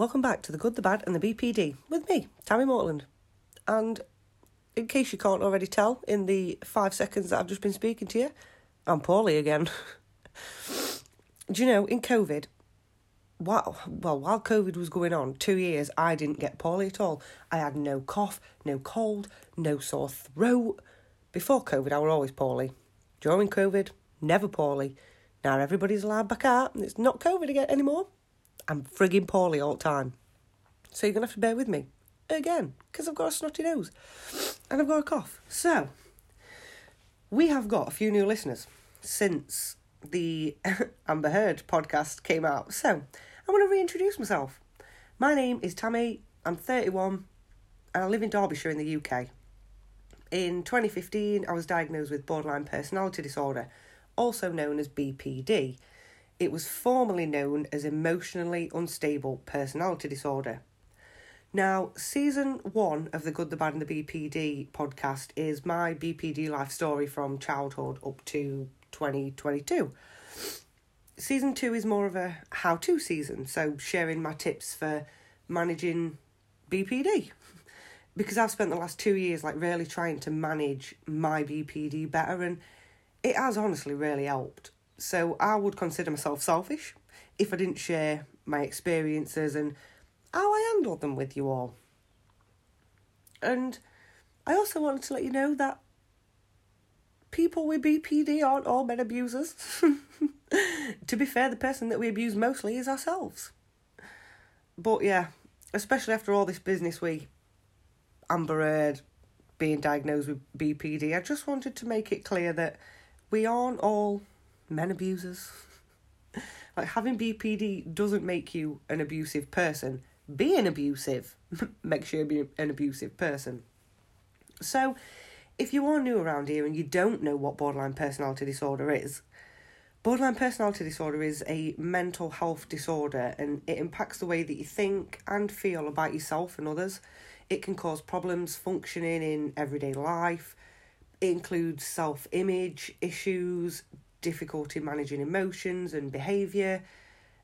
Welcome back to The Good, the Bad and the BPD with me, Tammy Mortland. And in case you can't already tell in the five seconds that I've just been speaking to you, I'm poorly again. Do you know, in COVID, wow, well, while COVID was going on, two years, I didn't get poorly at all. I had no cough, no cold, no sore throat. Before COVID, I was always poorly. During COVID, never poorly. Now everybody's allowed back out, and it's not COVID again anymore. I'm frigging poorly all the time. So you're going to have to bear with me again because I've got a snotty nose and I've got a cough. So we have got a few new listeners since the Amber Heard podcast came out. So I want to reintroduce myself. My name is Tammy. I'm 31 and I live in Derbyshire in the UK. In 2015, I was diagnosed with borderline personality disorder, also known as BPD. It was formerly known as emotionally unstable personality disorder. Now, season one of the Good, the Bad, and the BPD podcast is my BPD life story from childhood up to 2022. Season two is more of a how to season, so sharing my tips for managing BPD. Because I've spent the last two years like really trying to manage my BPD better, and it has honestly really helped. So I would consider myself selfish if I didn't share my experiences and how I handled them with you all. And I also wanted to let you know that people with BPD aren't all men abusers. to be fair, the person that we abuse mostly is ourselves. But yeah, especially after all this business we Amber Heard being diagnosed with BPD, I just wanted to make it clear that we aren't all men abusers. like having BPD doesn't make you an abusive person. Being abusive makes you an abusive person. So, if you are new around here and you don't know what borderline personality disorder is, borderline personality disorder is a mental health disorder and it impacts the way that you think and feel about yourself and others. It can cause problems functioning in everyday life. It includes self image issues, difficulty managing emotions and behaviour.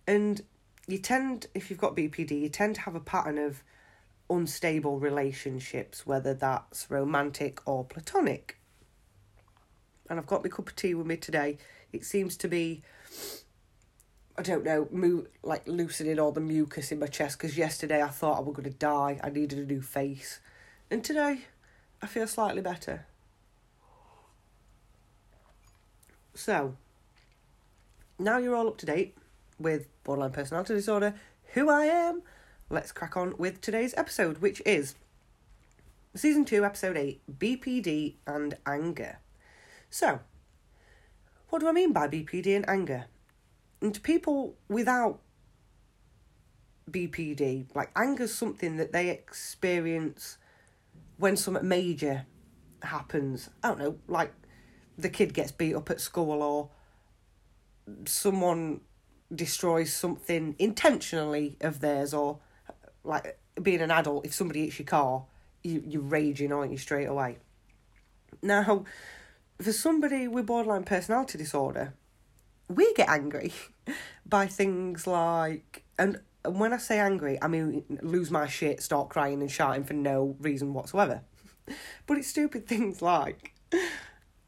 And you tend, if you've got BPD, you tend to have a pattern of unstable relationships, whether that's romantic or platonic. And I've got my cup of tea with me today. It seems to be, I don't know, mo- like loosening all the mucus in my chest because yesterday I thought I was going to die. I needed a new face. And today I feel slightly better. So, now you're all up to date with borderline personality disorder, who I am, let's crack on with today's episode, which is season 2, episode 8 BPD and anger. So, what do I mean by BPD and anger? And to people without BPD, like anger's something that they experience when something major happens. I don't know, like the kid gets beat up at school or someone destroys something intentionally of theirs or like being an adult if somebody hits your car you, you're raging aren't you straight away? Now for somebody with borderline personality disorder we get angry by things like and when i say angry i mean lose my shit start crying and shouting for no reason whatsoever. But it's stupid things like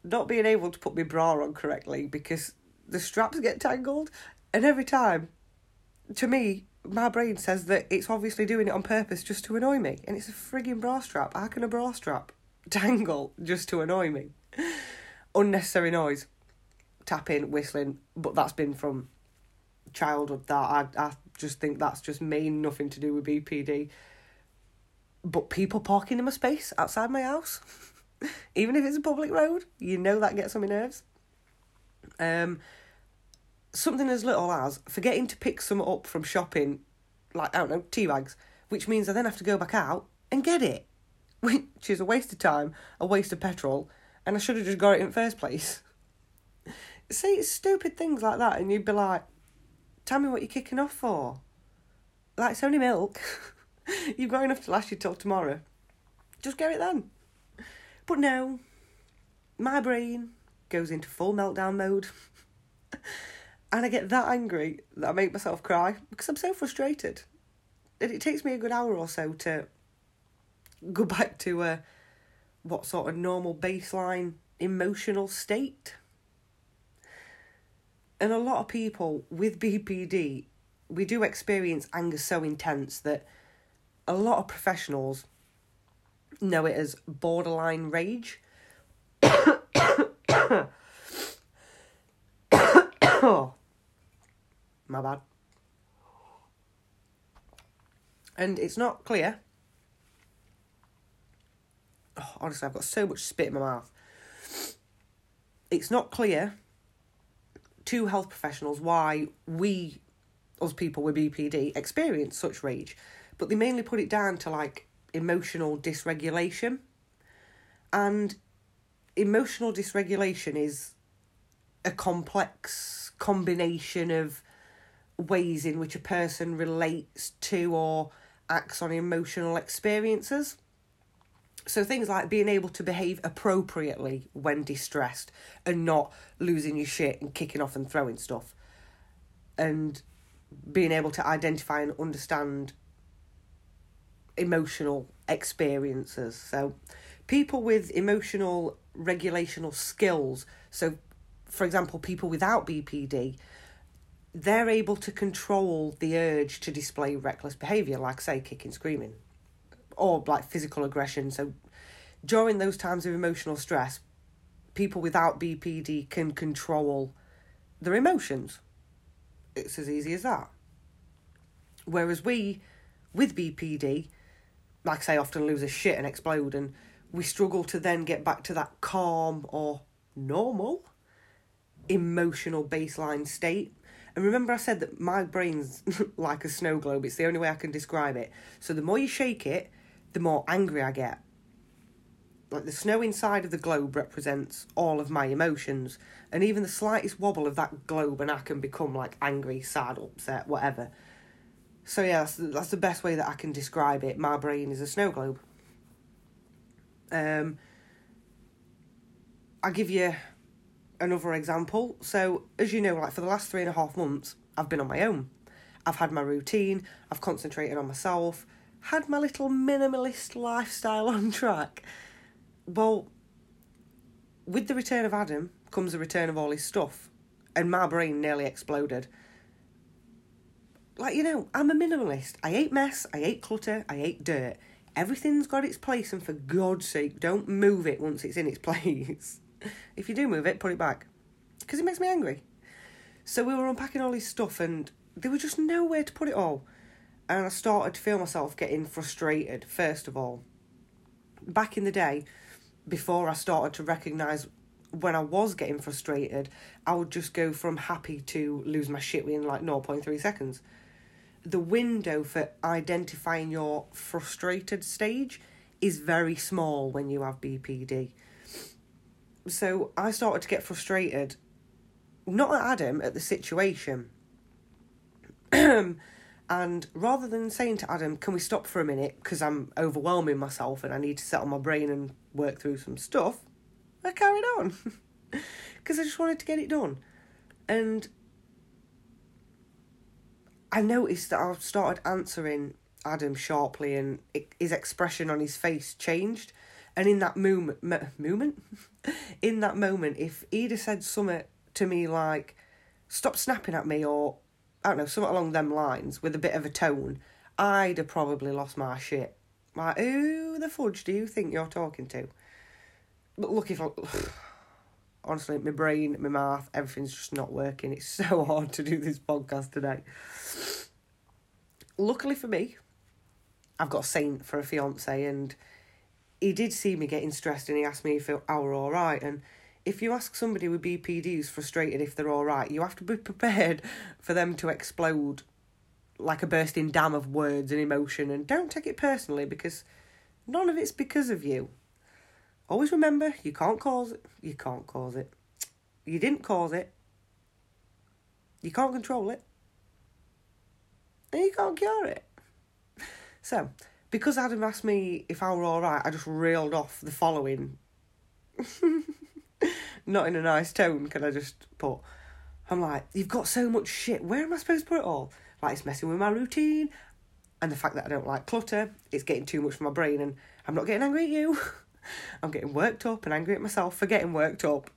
not being able to put my bra on correctly because the straps get tangled, and every time, to me, my brain says that it's obviously doing it on purpose just to annoy me, and it's a frigging bra strap. How can a bra strap tangle just to annoy me? Unnecessary noise, tapping, whistling, but that's been from childhood. That I I just think that's just me, nothing to do with BPD. But people parking in my space outside my house. even if it's a public road, you know that gets on my nerves. Um, something as little as forgetting to pick some up from shopping, like I don't know, tea bags, which means I then have to go back out and get it, which is a waste of time, a waste of petrol, and I should have just got it in the first place. See, it's stupid things like that, and you'd be like, "Tell me what you're kicking off for." Like it's only milk. You've got enough to last you till tomorrow. Just get it then. But no, my brain goes into full meltdown mode. and I get that angry that I make myself cry because I'm so frustrated. and it takes me a good hour or so to go back to uh, what sort of normal baseline emotional state. And a lot of people with BPD, we do experience anger so intense that a lot of professionals know it as borderline rage. my bad. And it's not clear. Oh, honestly, I've got so much spit in my mouth. It's not clear to health professionals why we, us people with BPD, experience such rage, but they mainly put it down to like emotional dysregulation. And emotional dysregulation is a complex combination of ways in which a person relates to or acts on emotional experiences. So things like being able to behave appropriately when distressed and not losing your shit and kicking off and throwing stuff. And being able to identify and understand emotional experiences. So people with emotional regulational skills, so for example, people without BPD, they're able to control the urge to display reckless behaviour, like, say, kicking, screaming, or like physical aggression. So, during those times of emotional stress, people without BPD can control their emotions. It's as easy as that. Whereas we, with BPD, like I say, often lose a shit and explode, and we struggle to then get back to that calm or normal emotional baseline state and remember, I said that my brain's like a snow globe. It's the only way I can describe it. So the more you shake it, the more angry I get. Like the snow inside of the globe represents all of my emotions, and even the slightest wobble of that globe, and I can become like angry, sad, upset, whatever. So yeah, that's, that's the best way that I can describe it. My brain is a snow globe. Um, I'll give you another example. So, as you know, like for the last three and a half months, I've been on my own. I've had my routine, I've concentrated on myself, had my little minimalist lifestyle on track. Well, with the return of Adam comes the return of all his stuff, and my brain nearly exploded. Like, you know, I'm a minimalist. I hate mess, I hate clutter, I hate dirt. Everything's got its place, and for God's sake, don't move it once it's in its place. if you do move it, put it back. Because it makes me angry. So we were unpacking all his stuff and there was just nowhere to put it all. And I started to feel myself getting frustrated, first of all. Back in the day, before I started to recognise when I was getting frustrated, I would just go from happy to lose my shit within like 0.3 seconds. The window for identifying your frustrated stage is very small when you have BPD. So I started to get frustrated, not at Adam, at the situation. and rather than saying to Adam, can we stop for a minute because I'm overwhelming myself and I need to settle my brain and work through some stuff, I carried on because I just wanted to get it done. And I noticed that I started answering Adam sharply and it, his expression on his face changed. And in that moment, moment, in that moment, if he'd have said something to me like, "Stop snapping at me," or I don't know, something along them lines with a bit of a tone, I'd have probably lost my shit. Like, who the fudge do you think you're talking to? But look, if I, honestly, my brain, my mouth, everything's just not working. It's so hard to do this podcast today. Luckily for me, I've got a saint for a fiance, and he did see me getting stressed and he asked me if I were all right. And if you ask somebody with BPD who's frustrated if they're all right, you have to be prepared for them to explode like a bursting dam of words and emotion. And don't take it personally because none of it's because of you. Always remember, you can't cause it. You can't cause it. You didn't cause it. You can't control it. And you can't cure it. So, because Adam asked me if I were alright, I just reeled off the following. Not in a nice tone, can I just put? I'm like, you've got so much shit. Where am I supposed to put it all? Like, it's messing with my routine. and the fact that I don't like clutter, it's getting too much for my brain. And I'm not getting angry at you. I'm getting worked up and angry at myself for getting worked up.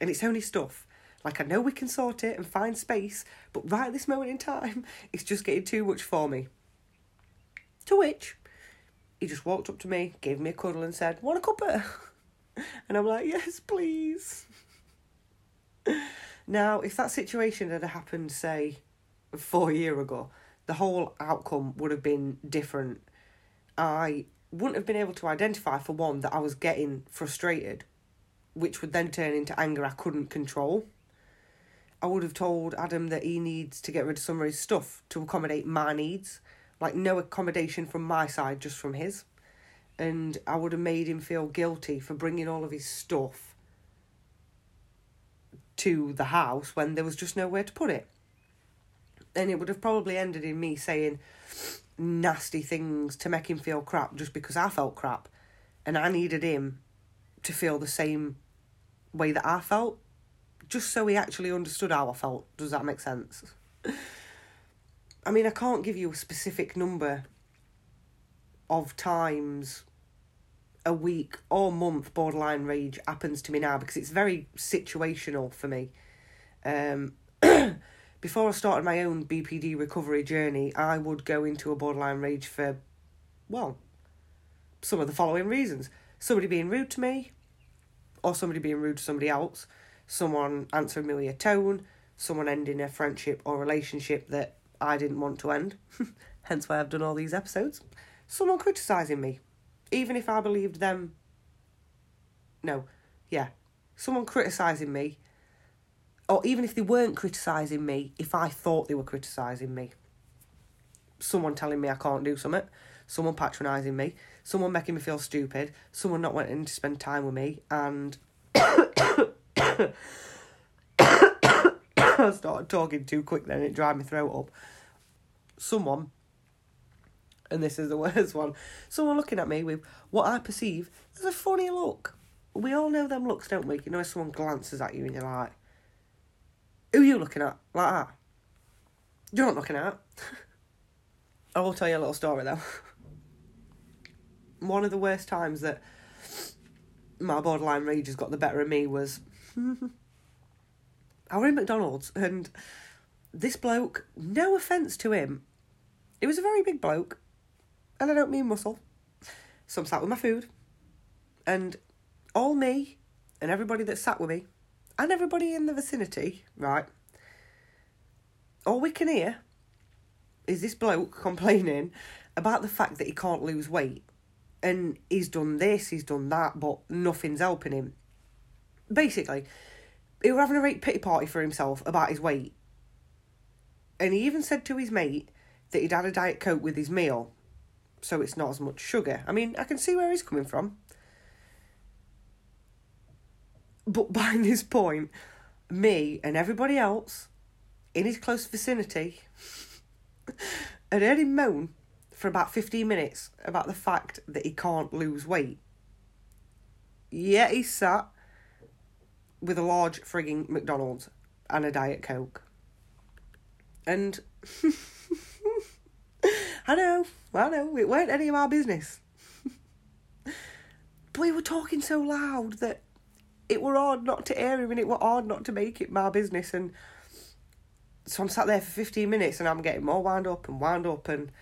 And it's only stuff. Like, I know we can sort it and find space, but right this moment in time, it's just getting too much for me. To which, he just walked up to me, gave me a cuddle, and said, Want a cuppa? And I'm like, Yes, please. now, if that situation had happened, say, four year ago, the whole outcome would have been different. I wouldn't have been able to identify, for one, that I was getting frustrated, which would then turn into anger I couldn't control. I would have told Adam that he needs to get rid of some of his stuff to accommodate my needs, like no accommodation from my side, just from his. And I would have made him feel guilty for bringing all of his stuff to the house when there was just nowhere to put it. And it would have probably ended in me saying nasty things to make him feel crap just because I felt crap. And I needed him to feel the same way that I felt just so he actually understood how I felt. Does that make sense? I mean, I can't give you a specific number of times a week or month borderline rage happens to me now because it's very situational for me. Um, before I started my own BPD recovery journey, I would go into a borderline rage for, well, some of the following reasons somebody being rude to me, or somebody being rude to somebody else, someone answering me with a tone, someone ending a friendship or relationship that I didn't want to end, hence why I've done all these episodes, someone criticising me, even if I believed them. No, yeah, someone criticising me, or even if they weren't criticising me, if I thought they were criticising me, someone telling me I can't do something, someone patronising me, someone making me feel stupid, someone not wanting to spend time with me, and I started talking too quick then, it dried my throat up. Someone, and this is the worst one, someone looking at me with what I perceive as a funny look. We all know them looks, don't we? You know, someone glances at you and you're like, who are you looking at? Like that. You're not looking at. I will tell you a little story though. One of the worst times that my borderline rage has got the better of me was I were in McDonald's and this bloke, no offence to him, it was a very big bloke, and I don't mean muscle. So I'm sat with my food, and all me and everybody that sat with me, and everybody in the vicinity, right, all we can hear is this bloke complaining about the fact that he can't lose weight. And he's done this, he's done that, but nothing's helping him. Basically, he was having a right pity party for himself about his weight. And he even said to his mate that he'd had a Diet Coke with his meal, so it's not as much sugar. I mean, I can see where he's coming from. But by this point, me and everybody else in his close vicinity had heard him moan for about 15 minutes about the fact that he can't lose weight. Yet he sat with a large frigging McDonald's and a Diet Coke. And I know, I know, it weren't any of our business. but we were talking so loud that it were hard not to hear him and it were hard not to make it my business. And so I'm sat there for 15 minutes and I'm getting more wound up and wound up and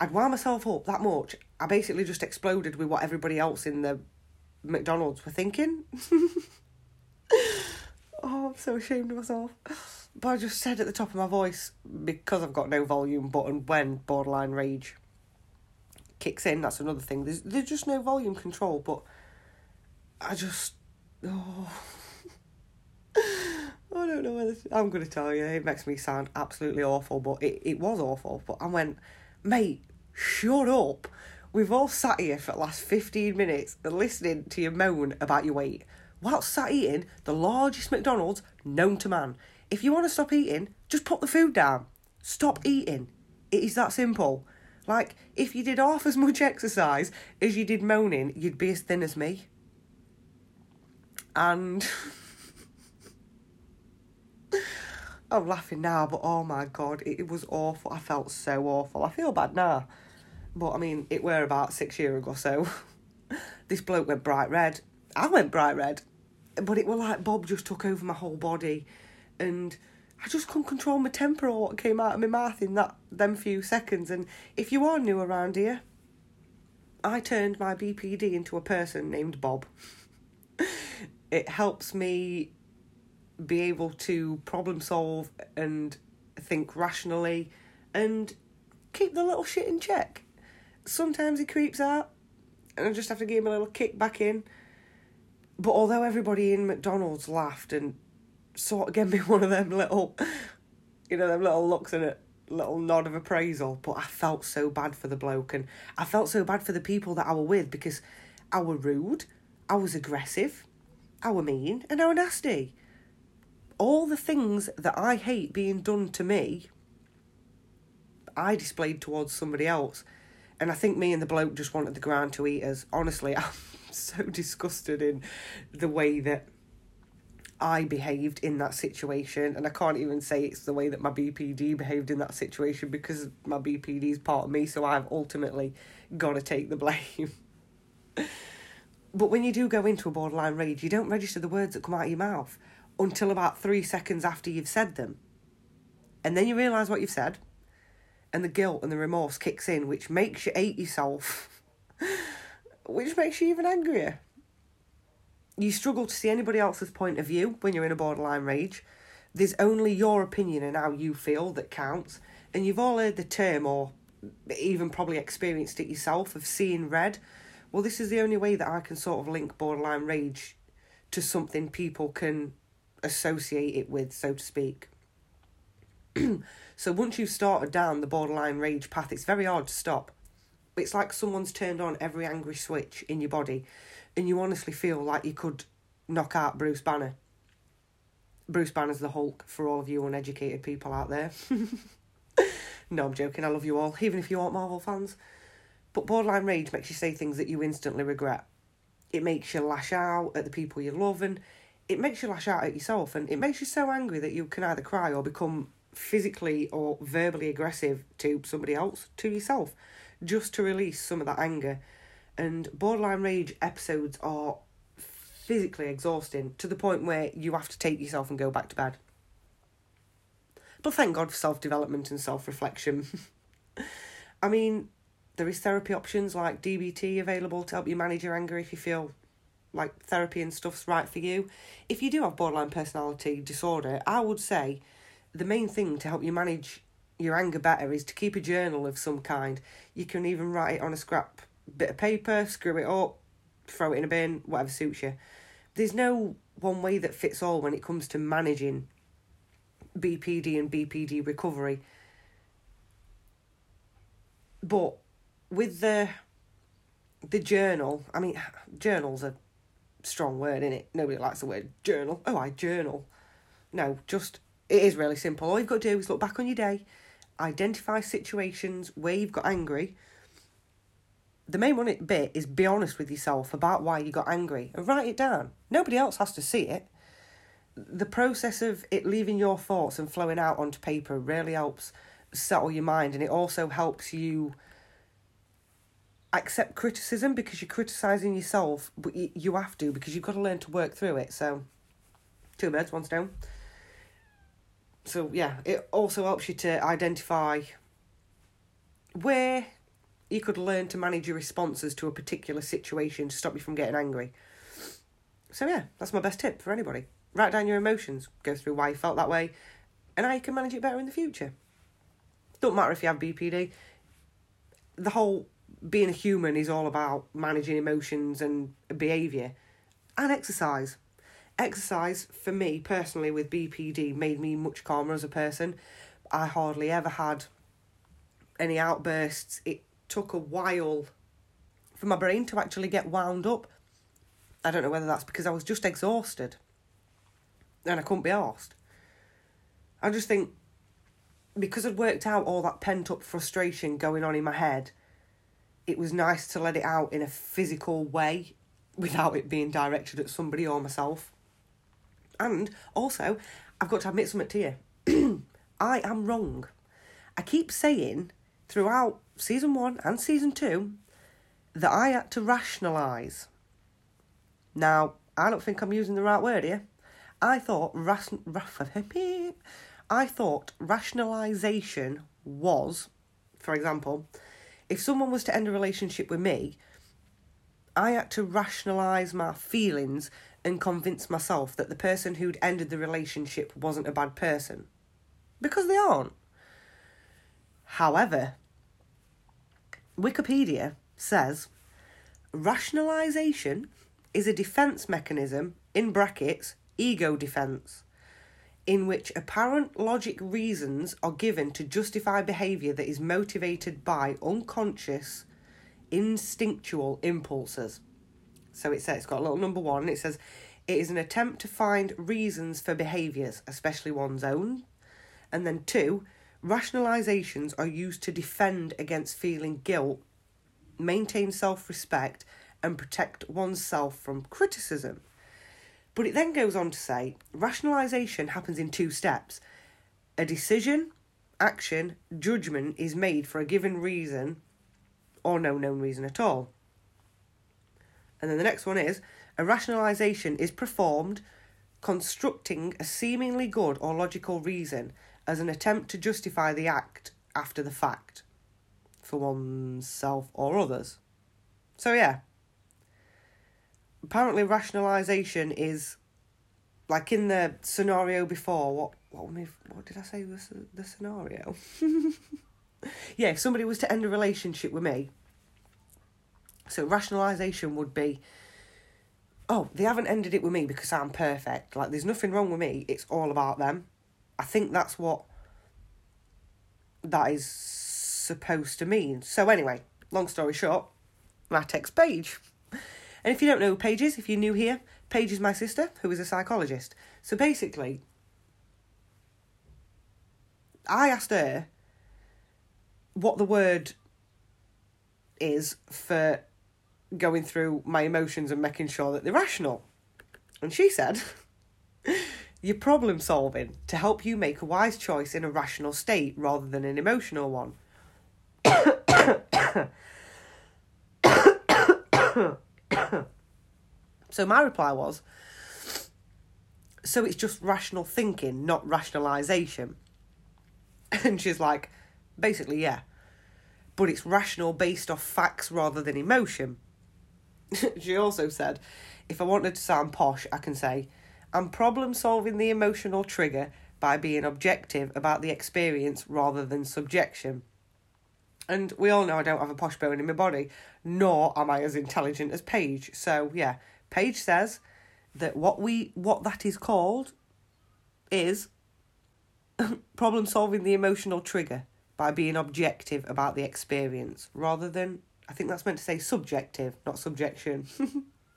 I'd wound myself up that much. I basically just exploded with what everybody else in the McDonald's were thinking. oh, I'm so ashamed of myself. But I just said at the top of my voice, because I've got no volume button when borderline rage kicks in, that's another thing. There's, there's just no volume control, but I just. Oh. I don't know whether I'm going to tell you. It makes me sound absolutely awful, but it, it was awful. But I went, mate, shut up. We've all sat here for the last 15 minutes listening to you moan about your weight whilst sat eating the largest McDonald's known to man. If you want to stop eating, just put the food down. Stop eating. It is that simple. Like, if you did half as much exercise as you did moaning, you'd be as thin as me. And I'm laughing now, but oh my god, it, was awful. I felt so awful. I feel bad now. But I mean, it were about six years ago, so this bloke went bright red. I went bright red. But it was like Bob just took over my whole body and I just couldn't control my temper or what came out of my mouth in that them few seconds. And if you are new around here, I turned my BPD into a person named Bob. it helps me be able to problem solve and think rationally and keep the little shit in check. Sometimes he creeps out and I just have to give him a little kick back in. But although everybody in McDonald's laughed and sort of gave me one of them little, you know, them little looks and a little nod of appraisal, but I felt so bad for the bloke and I felt so bad for the people that I were with because I were rude, I was aggressive, I were mean, and I were nasty. All the things that I hate being done to me, I displayed towards somebody else. And I think me and the bloke just wanted the ground to eat us. Honestly, I'm so disgusted in the way that I behaved in that situation, and I can't even say it's the way that my BPD behaved in that situation because my BPD is part of me, so I've ultimately got to take the blame. but when you do go into a borderline rage, you don't register the words that come out of your mouth until about three seconds after you've said them. And then you realise what you've said, and the guilt and the remorse kicks in, which makes you hate yourself, which makes you even angrier you struggle to see anybody else's point of view when you're in a borderline rage. There's only your opinion and how you feel that counts. And you've all heard the term, or even probably experienced it yourself, of seeing red. Well, this is the only way that I can sort of link borderline rage to something people can associate it with, so to speak. so once you've started down the borderline rage path, it's very hard to stop. It's like someone's turned on every angry switch in your body and you honestly feel like you could knock out Bruce Banner. Bruce Banner's the Hulk for all of you uneducated people out there. no, I'm joking. I love you all, even if you aren't Marvel fans. But borderline rage makes you say things that you instantly regret. It makes you lash out at the people you love, and it makes you lash out at yourself, and it makes you so angry that you can either cry or become physically or verbally aggressive to somebody else, to yourself, just to release some of that anger and borderline rage episodes are physically exhausting to the point where you have to take yourself and go back to bed. But thank God for self development and self reflection. I mean, there is therapy options like DBT available to help you manage your anger if you feel like therapy and stuff's right for you. If you do have borderline personality disorder, I would say the main thing to help you manage your anger better is to keep a journal of some kind. You can even write it on a scrap bit of paper, screw it up, throw it in a bin, whatever suits you. There's no one way that fits all when it comes to managing BPD and BPD recovery. But with the the journal, I mean, journal's a strong word, in it? Nobody likes the word journal. Oh, I journal. No, just it is really simple. All you've got to do is look back on your day, identify situations where you've got angry, the main one bit is be honest with yourself about why you got angry and write it down. Nobody else has to see it. The process of it leaving your thoughts and flowing out onto paper really helps settle your mind and it also helps you accept criticism because you're criticizing yourself, but you have to because you've got to learn to work through it. So, two birds, one stone. So, yeah, it also helps you to identify where you could learn to manage your responses to a particular situation to stop you from getting angry. So, yeah, that's my best tip for anybody. Write down your emotions, go through why you felt that way, and how you can manage it better in the future. Don't matter if you have BPD, the whole being a human is all about managing emotions and behaviour and exercise. Exercise, for me personally, with BPD, made me much calmer as a person. I hardly ever had any outbursts. It took a while for my brain to actually get wound up. I don't know whether that's because I was just exhausted and I couldn't be asked. I just think because I'd worked out all that pent up frustration going on in my head, it was nice to let it out in a physical way without it being directed at somebody or myself. And also, I've got to admit something to you. I am wrong. I keep saying throughout season one and season two that I had to rationalise. Now, I don't think I'm using the right word here. I thought ration, I thought rationalisation was, for example, if someone was to end a relationship with me, I had to rationalise my feelings and convince myself that the person who'd ended the relationship wasn't a bad person. Because they aren't. However, Wikipedia says rationalisation is a defence mechanism, in brackets, ego defence, in which apparent logic reasons are given to justify behaviour that is motivated by unconscious, instinctual impulses. So it says, it's got a little number one, it says, it is an attempt to find reasons for behaviours, especially one's own. And then two, rationalizations are used to defend against feeling guilt, maintain self respect, and protect oneself from criticism. But it then goes on to say rationalization happens in two steps. A decision, action, judgment is made for a given reason or no known reason at all. And then the next one is a rationalization is performed constructing a seemingly good or logical reason as an attempt to justify the act after the fact for oneself or others. So, yeah, apparently rationalization is like in the scenario before what what what did I say was the scenario? yeah, if somebody was to end a relationship with me, so rationalization would be, oh, they haven't ended it with me because I'm perfect. Like there's nothing wrong with me. It's all about them. I think that's what that is supposed to mean. So anyway, long story short, my text Paige. And if you don't know who Paige is, if you're new here, Paige is my sister, who is a psychologist. So basically, I asked her what the word is for going through my emotions and making sure that they're rational. And she said, You're problem solving to help you make a wise choice in a rational state rather than an emotional one. so my reply was so it's just rational thinking, not rationalization. And she's like, basically, yeah. But it's rational based off facts rather than emotion. she also said, if I wanted to sound posh, I can say, I'm problem solving the emotional trigger by being objective about the experience rather than subjection. And we all know I don't have a posh bone in my body, nor am I as intelligent as Paige. So yeah, Paige says that what we what that is called is problem solving the emotional trigger by being objective about the experience rather than I think that's meant to say subjective, not subjection.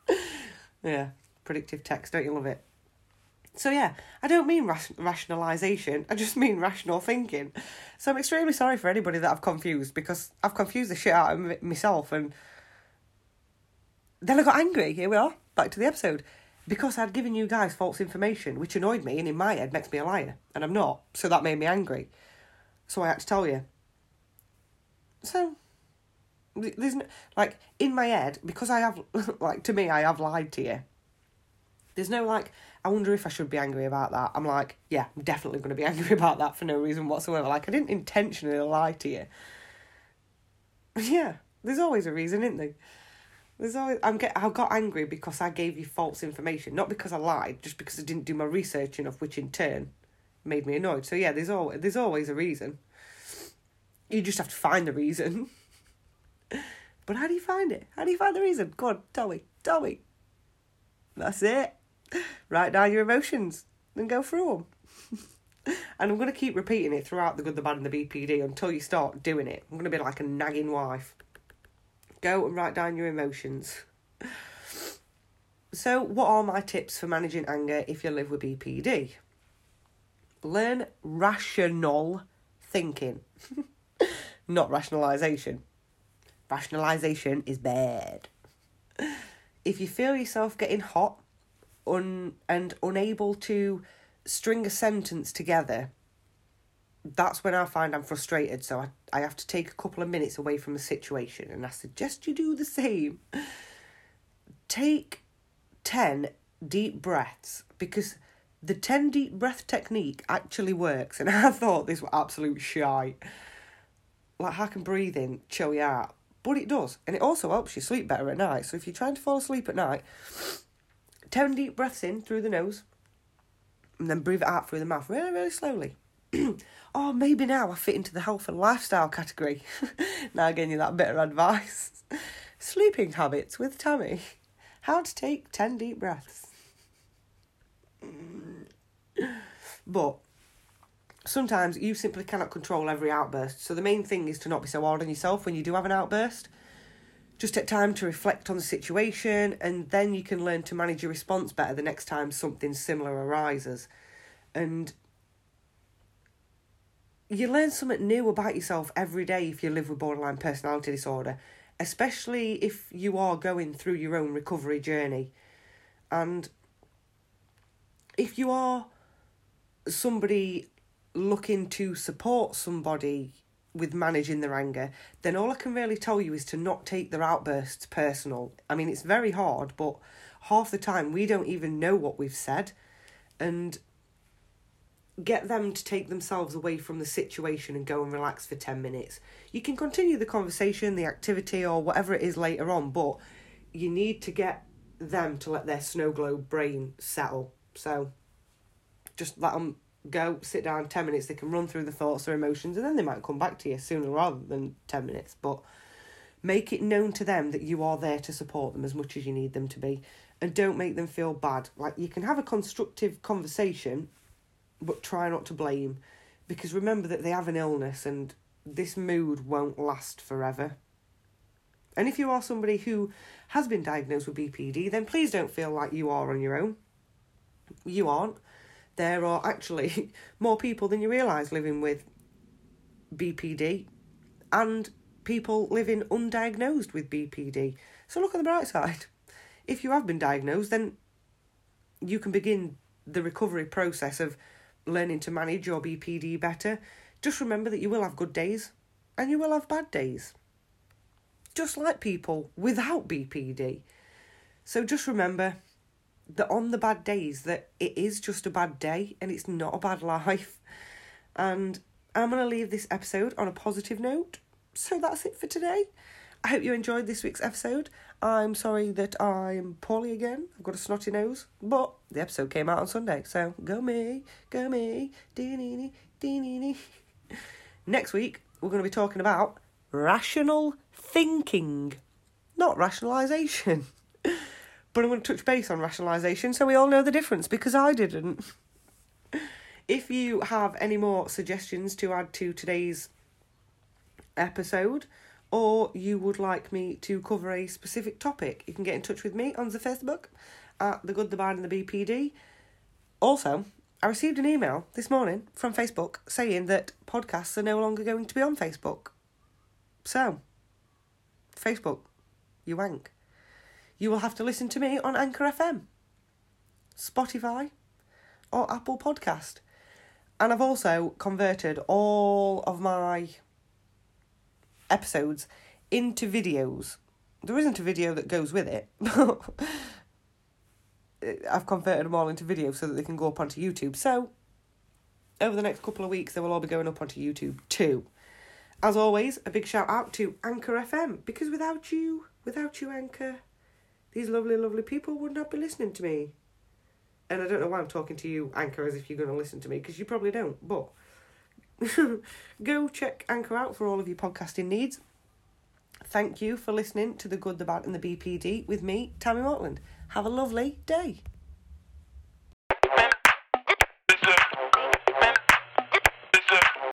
yeah, predictive text, don't you love it? So yeah, I don't mean rationalization. I just mean rational thinking. So I'm extremely sorry for anybody that I've confused because I've confused the shit out of myself and then I got angry. Here we are, back to the episode. Because I'd given you guys false information, which annoyed me and in my head makes me a liar, and I'm not. So that made me angry. So I had to tell you. So there's no, like in my head because I have like to me I have lied to you. There's no like I wonder if I should be angry about that. I'm like, yeah, I'm definitely going to be angry about that for no reason whatsoever. Like, I didn't intentionally lie to you. Yeah, there's always a reason, isn't there? There's always I'm get I got angry because I gave you false information, not because I lied, just because I didn't do my research enough, which in turn made me annoyed. So yeah, there's always there's always a reason. You just have to find the reason. but how do you find it? How do you find the reason? Go on, tell me, tell me. That's it. Write down your emotions and go through them. and I'm going to keep repeating it throughout the good, the bad, and the BPD until you start doing it. I'm going to be like a nagging wife. Go and write down your emotions. So, what are my tips for managing anger if you live with BPD? Learn rational thinking, not rationalization. Rationalization is bad. If you feel yourself getting hot, un and unable to string a sentence together, that's when I find I'm frustrated. So I, I have to take a couple of minutes away from the situation, and I suggest you do the same. Take 10 deep breaths because the 10 deep breath technique actually works. And I thought this was absolute shy. Like, how can breathing chill you out. But it does. And it also helps you sleep better at night. So if you're trying to fall asleep at night, 10 deep breaths in through the nose and then breathe it out through the mouth really, really slowly. oh, maybe now I fit into the health and lifestyle category. now i giving you that bit of advice. Sleeping habits with Tammy. How to take 10 deep breaths. but sometimes you simply cannot control every outburst. So the main thing is to not be so hard on yourself when you do have an outburst. Just take time to reflect on the situation and then you can learn to manage your response better the next time something similar arises. And you learn something new about yourself every day if you live with borderline personality disorder, especially if you are going through your own recovery journey. And if you are somebody looking to support somebody with managing their anger, then all I can really tell you is to not take their outbursts personal. I mean, it's very hard, but half the time we don't even know what we've said. And get them to take themselves away from the situation and go and relax for 10 minutes. You can continue the conversation, the activity, or whatever it is later on, but you need to get them to let their snow globe brain settle. So just let them um, go, sit down 10 minutes. They can run through the thoughts or emotions, and then they might come back to you sooner rather than 10 minutes. But make it known to them that you are there to support them as much as you need them to be. And don't make them feel bad. Like you can have a constructive conversation but try not to blame because remember that they have an illness and this mood won't last forever. And if you are somebody who has been diagnosed with BPD, then please don't feel like you are on your own. You aren't. There are actually more people than you realise living with BPD and people living undiagnosed with BPD. So look on the bright side. If you have been diagnosed, then you can begin the recovery process of learning to manage your BPD better, just remember that you will have good days and you will have bad days. Just like people without BPD. So just remember that on the bad days that it is just a bad day and it's not a bad life. And I'm going to leave this episode on a positive note. So that's it for today. I hope you enjoyed this week's episode. I'm sorry that I'm poorly again. I've got a snotty nose, but the episode came out on Sunday, so go me, go me, dee dee Next week, we're going to be talking about rational thinking, not rationalisation. but I'm going to touch base on rationalisation so we all know the difference because I didn't. If you have any more suggestions to add to today's episode, or you would like me to cover a specific topic, you can get in touch with me on the Facebook at The Good, The Bad and The BPD. Also, I received an email this morning from Facebook saying that podcasts are no longer going to be on Facebook. So, Facebook, you wank. You will have to listen to me on Anchor FM, Spotify, or Apple Podcast. And I've also converted all of my episodes into videos. There isn't a video that goes with it, but I've converted them all into videos so that they can go up onto YouTube. So, over the next couple of weeks, they will all be going up onto YouTube too. As always, a big shout out to Anchor FM because without you, without you, Anchor, these lovely, lovely people would not be listening to me. And I don't know why I'm talking to you, Anchor, as if you're going to listen to me because you probably don't. But Go check Anchor out for all of your podcasting needs. Thank you for listening to The Good, The Bad, and The BPD with me, Tammy Mortland. Have a lovely day.